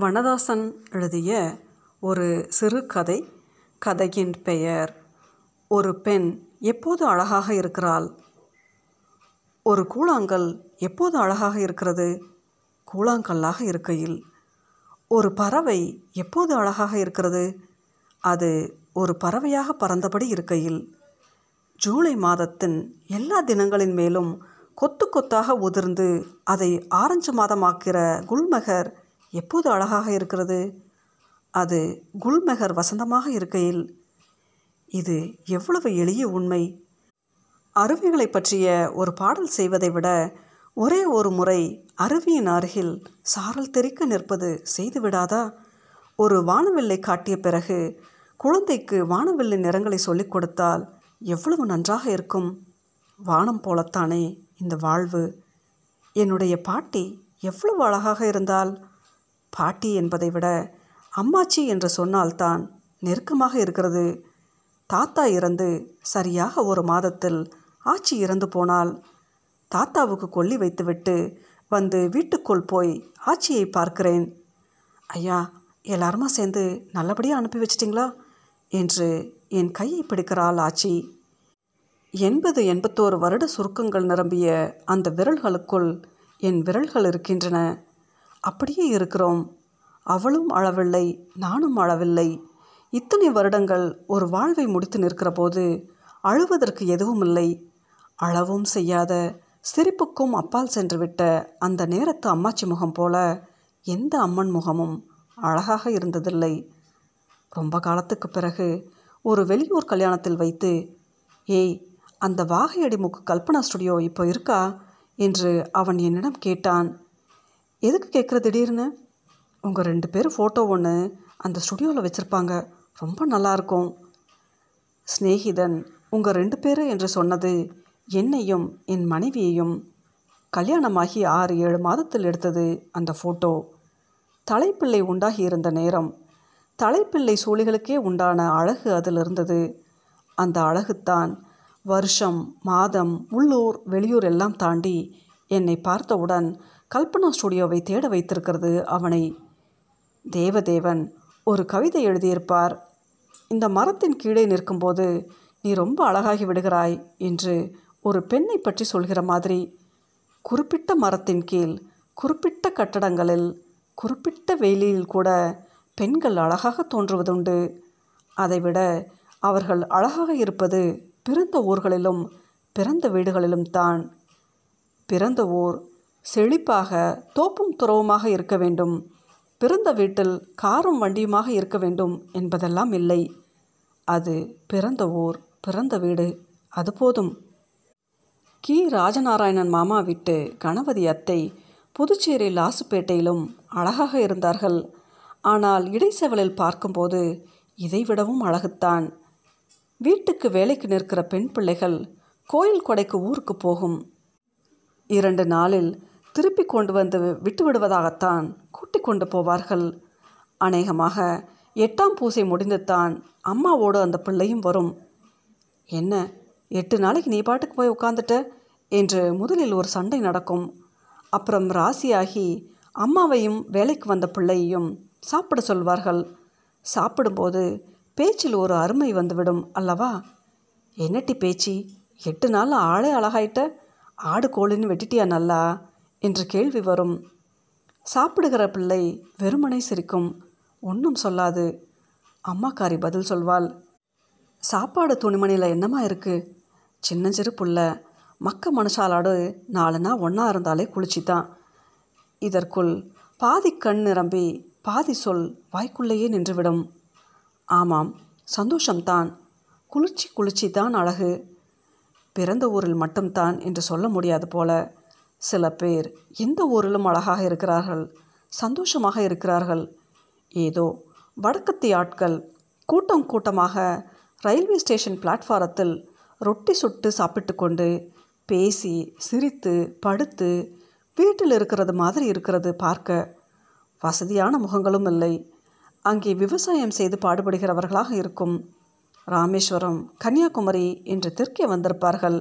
வனதாசன் எழுதிய ஒரு சிறுகதை கதையின் பெயர் ஒரு பெண் எப்போது அழகாக இருக்கிறாள்? ஒரு கூழாங்கல் எப்போது அழகாக இருக்கிறது? கூழாங்கல்லாக இருக்கையில். ஒரு பறவை எப்போது அழகாக இருக்கிறது? அது ஒரு பறவையாக பறந்தபடி இருக்கையில். ஜூலை மாதத்தின் எல்லா தினங்களின் மேலும் கொத்து கொத்தாக உதிர்ந்து அதை ஆரஞ்சு மாதமாக்கிற குல்மெகர் எப்போது அழகாக இருக்கிறது? அது குல்மெகர் வசந்தமாக இருக்கையில். இது எவ்வளவு எளிய உண்மை. அருவிகளை பற்றிய ஒரு பாடல் செய்வதை விட ஒரே ஒரு முறை அருவியின் அருகில் சாரல் தெறிக்க நிற்பது செய்துவிடாதா ஒரு வானவில்லை காட்டிய பிறகு குழந்தைக்கு வானவில்லை நிறங்களை சொல்லிக் கொடுத்தால் எவ்வளவு நன்றாக இருக்கும்? வானம் போலத்தானே இந்த வாழ்வு. என்னுடைய பாட்டி எவ்வளவு அழகாக இருந்தால் பாட்டி என்பதை விட அம்மாச்சி என்று சொன்னால்தான் நெருக்கமாக இருக்கிறது. தாத்தா இறந்து சரியாக ஒரு மாதத்தில் ஆச்சி இறந்து போனால் தாத்தாவுக்கு கொல்லி வைத்துவிட்டு வந்து வீட்டுக்குள் போய் ஆச்சியை பார்க்கிறேன். ஐயா எல்லாருமா சேர்ந்து நல்லபடியாக அனுப்பி வச்சிட்டிங்களா? என்று என் கையை பிடிக்கிறாள் ஆச்சி. எண்பது எண்பத்தோரு வருட சுருக்கங்கள் நிரம்பிய அந்த விரல்களுக்குள் என் விரல்கள் இருக்கின்றன. அப்படியே இருக்கிறோம். அவளும் அழவில்லை நானும் அழவில்லை. இத்தனை வருடங்கள் ஒரு வாழ்வை முடித்து நிற்கிற போது அழுவதற்கு எதுவும் இல்லை அழவும் செய்யாத சிரிப்புக்கும் அப்பால் சென்றுவிட்ட அந்த நேரத்து அம்மாச்சி முகம் போல எந்த அம்மன் முகமும் அழகாக இருந்ததில்லை. ரொம்ப காலத்துக்கு பிறகு ஒரு வெளியூர் கல்யாணத்தில் வைத்து ஏய் அந்த வாகையடிமுக்கு கல்பனா ஸ்டுடியோ இப்போ இருக்கா? என்று அவன் என்னிடம் கேட்டான். எதுக்கு கேட்குற திடீர்னு? உங்கள் ரெண்டு பேர் ஃபோட்டோ ஒன்று அந்த ஸ்டுடியோவில் வச்சுருப்பாங்க. ரொம்ப நல்லாயிருக்கும். சிநேகிதன் உங்கள் ரெண்டு பேர் என்று சொன்னது என்னையும் என் மனைவியையும் கல்யாணமாகி ஆறு ஏழு மாதத்தில் எடுத்தது அந்த ஃபோட்டோ தலைப்பிள்ளை உண்டாகி இருந்த நேரம். தலைப்பிள்ளை சூழிகளுக்கே உண்டான அழகு அதில் இருந்தது. அந்த அழகுத்தான் வருஷம் மாதம் உள்ளூர் வெளியூர் எல்லாம் தாண்டி என்னை பார்த்தவுடன் கல்பனா ஸ்டுடியோவை தேட வைத்திருக்கிறது அவனை. தேவதேவன் ஒரு கவிதை எழுதியிருப்பார். இந்த மரத்தின் கீழே நிற்கும்போது நீ ரொம்ப அழகாகி விடுகிறாய் என்று ஒரு பெண்ணை பற்றி சொல்கிற மாதிரி. குறிப்பிட்ட மரத்தின் கீழ் குறிப்பிட்ட கட்டடங்களில் குறிப்பிட்ட வெயிலில் கூட பெண்கள் அழகாக தோன்றுவதுண்டு. அதைவிட அவர்கள் அழகாக இருப்பது பிறந்த ஊர்களிலும் பிறந்த வீடுகளிலும் தான். பிறந்த ஊர் செழிப்பாக தோப்பும் துறவுமாக இருக்க வேண்டும். பிறந்த வீட்டில் காரும் வண்டியுமாக இருக்க வேண்டும் என்பதெல்லாம் இல்லை. அது பிறந்த ஊர் பிறந்த வீடு அது போதும். கி. ராஜநாராயணன் மாமா விட்டு கணபதி அத்தை புதுச்சேரி லாசுப்பேட்டையிலும் அழகாக இருந்தார்கள். ஆனால் இடைச்செவலில் பார்க்கும்போது இதைவிடவும் அழகுத்தான். வீட்டுக்கு வேலைக்கு நிற்கிற பெண் பிள்ளைகள் கோயில் கொடைக்கு ஊருக்கு போகும். இரண்டு நாளில் திருப்பி கொண்டு வந்து விட்டு விடுவதாகத்தான் கூட்டிக் கொண்டு போவார்கள். அநேகமாக எட்டாம் பூசை முடிந்துத்தான் அம்மாவோடு அந்த பிள்ளையும் வரும். என்ன எட்டு நாளைக்கு நீ பாட்டுக்கு போய் உட்காந்துட்ட என்று முதலில் ஒரு சண்டை நடக்கும். அப்புறம் ராசியாகி அம்மாவையும் வேலைக்கு வந்த பிள்ளையையும் சாப்பிட சொல்வார்கள். சாப்பிடும்போது பேச்சில் ஒரு அருமை வந்துவிடும் அல்லவா? என்னட்டி பேச்சு எட்டு நாள் ஆளே அழகாயிட்ட? ஆடு கோழின்னு வெட்டிட்டியா நல்லா? என்று கேள்வி வரும். சாப்பிடுகிற பிள்ளை வெறுமனை சிரிக்கும். ஒன்றும் சொல்லாது. அம்மாக்காரி பதில் சொல்வாள். சாப்பாடு துணிமணியில் என்னமா இருக்குது சின்னஞ்சிறு புள்ள. மக்க மனுஷாலாடு நாலுனா ஒன்றா இருந்தாலே குளிச்சித்தான் இதற்குள் பாதி கண் நிரம்பி பாதி சொல் வாய்க்குள்ளேயே நின்றுவிடும். ஆமாம் சந்தோஷம்தான். குளிர்ச்சி குளிர்ச்சி தான் அழகு. பிறந்த ஊரில் மட்டும்தான் என்று சொல்ல முடியாது போல. சில பேர் எந்த ஊரிலும் அழகாக இருக்கிறார்கள் சந்தோஷமாக இருக்கிறார்கள். ஏதோ வடக்கத்தி ஆட்கள் கூட்டம் கூட்டமாக ரயில்வே ஸ்டேஷன் பிளாட்ஃபாரத்தில் ரொட்டி சுட்டு சாப்பிட்டு கொண்டு பேசி சிரித்து படுத்து வீட்டில் இருக்கிறது மாதிரி இருக்கிறது பார்க்க வசதியான முகங்களும் இல்லை. அங்கே விவசாயம் செய்து பாடுபடுகிறவர்களாக இருக்கும் ராமேஸ்வரம் கன்னியாகுமரி என்று தெற்கே வந்திருப்பார்கள்.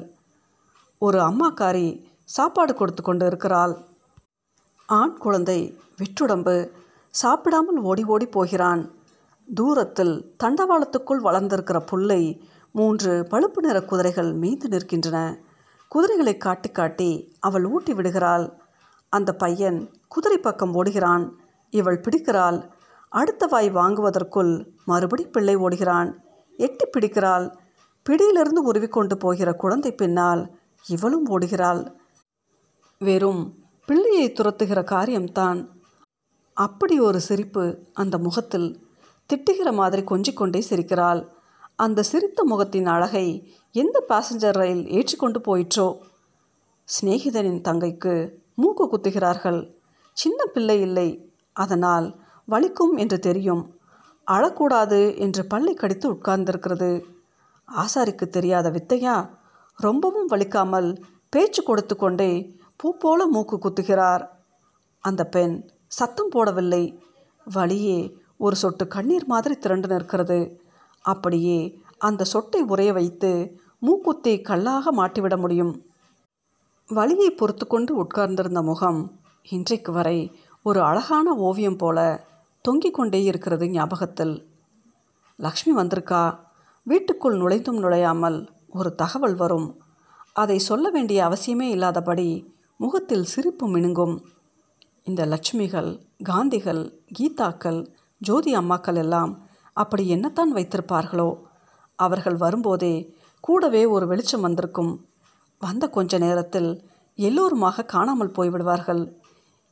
ஒரு அம்மாக்காரி சாப்பாடு கொடுத்து கொண்டு இருக்கிறாள். ஆண் குழந்தை வெற்றுடம்பு சாப்பிடாமல் ஓடி ஓடி போகிறான். தூரத்தில் தண்டவாளத்துக்குள் வளர்ந்திருக்கிற புல்லை மூன்று பழுப்பு நிற குதிரைகள் மீந்து நிற்கின்றன. குதிரைகளை காட்டி காட்டி அவள் ஊட்டி விடுகிறாள். அந்த பையன் குதிரை பக்கம் ஓடுகிறான். இவள் பிடிக்கிறாள். அடுத்த வாய் வாங்குவதற்குள் மறுபடி பிள்ளை ஓடுகிறான். எட்டி பிடிக்கிறாள். பிடியிலிருந்து உருவிக்கொண்டு போகிற குழந்தை பின்னால் இவளும் ஓடுகிறாள். வெறும் பிள்ளையை துரத்துகிற காரியம்தான். அப்படி ஒரு சிரிப்பு அந்த முகத்தில் திட்டுகிற மாதிரி கொஞ்சிக்கொண்டே சிரிக்கிறாள். அந்த சிரித்த முகத்தின் அழகை எந்த பாசஞ்சர் ரயில் ஏற்றிக்கொண்டு போயிற்றோ? சிநேகிதனின் தங்கைக்கு மூக்கு குத்துகிறார்கள். சின்ன பிள்ளை இல்லை. அதனால் வலிக்கும் என்று தெரியும். அழக்கூடாது என்று பள்ளி கடித்து உட்கார்ந்திருக்கிறது. ஆசாரிக்கு தெரியாத வித்தையா? ரொம்பவும் வலிக்காமல் பேச்சு கொடுத்து கொண்டே பூ போல மூக்கு குத்துகிறார். அந்த பெண் சத்தம் போடவில்லை. வழியே ஒரு சொட்டு கண்ணீர் மாதிரி திரண்டு நிற்கிறது. அப்படியே அந்த சொட்டை உறைய வைத்து மூக்குத்தி கல்லாக மாட்டிவிட முடியும். வழியை பொறுத்து கொண்டு உட்கார்ந்திருந்த முகம் இன்றைக்கு வரை ஒரு அழகான ஓவியம் போல தொங்கிக் கொண்டே இருக்கிறது ஞாபகத்தில். லக்ஷ்மி வந்திருக்கா? வீட்டுக்குள் நுழைந்தும் நுழையாமல் ஒரு தகவல் வரும். அதை சொல்ல வேண்டிய அவசியமே இல்லாதபடி முகத்தில் சிரிப்பு மினுங்கும். இந்த லட்சுமிகள் காந்திகள் கீதாக்கள் ஜோதி அம்மாக்கள் எல்லாம் அப்படி என்னத்தான் வைத்திருப்பார்களோ? அவர்கள் வரும்போதே கூடவே ஒரு வெளிச்சம் வந்திருக்கும். வந்த கொஞ்ச நேரத்தில் எல்லோருமாக காணாமல் போய்விடுவார்கள்.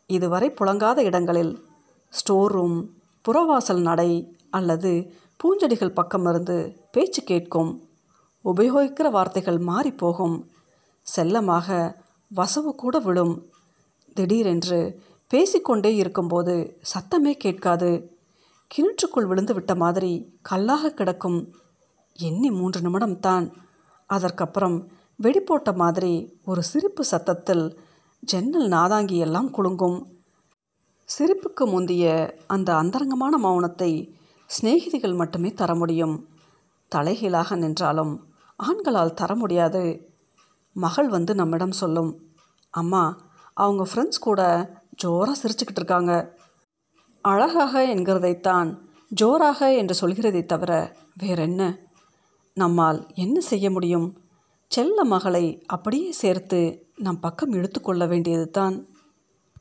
இதுவரை புழங்காத இடங்களில் ஸ்டோர் ரூம் புறவாசல் நடை அல்லது பூஞ்செடிகள் பக்கமிருந்து பேச்சு கேட்கும். உபயோகிக்கிற வார்த்தைகள் மாறிப்போகும். செல்லமாக வசவு கூட விழும். திடீரென்று பேசிக்கொண்டே இருக்கும்போது சத்தமே கேட்காது. கிணற்றுக்குள் விழுந்து விட்ட மாதிரி கல்லாக கிடக்கும். எண்ணி மூன்று நிமிடம்தான் அதற்கப்புறம் வெடி போட்ட மாதிரி ஒரு சிரிப்பு சத்தத்தில் ஜன்னல் நாதாங்கி எல்லாம் குலுங்கும். சிரிப்புக்கு முந்திய அந்த அந்தரங்கமான மௌனத்தை சிநேகிதிகள் மட்டுமே தர முடியும். தலைகீழாக நின்றாலும் ஆண்களால் தர முடியாது. மகள் வந்து நம்மிடம் சொல்லும் அம்மா அவங்க ஃப்ரெண்ட்ஸ் கூட ஜோராக சிரிச்சுக்கிட்டு இருக்காங்க அழகாக என்கிறதைத்தான் ஜோராக என்று சொல்கிறதை தவிர வேறென்ன? நம்மால் என்ன செய்ய முடியும்? செல்ல மகளை அப்படியே சேர்த்து நம் பக்கம் இழுத்துக்கொள்ள வேண்டியது தான்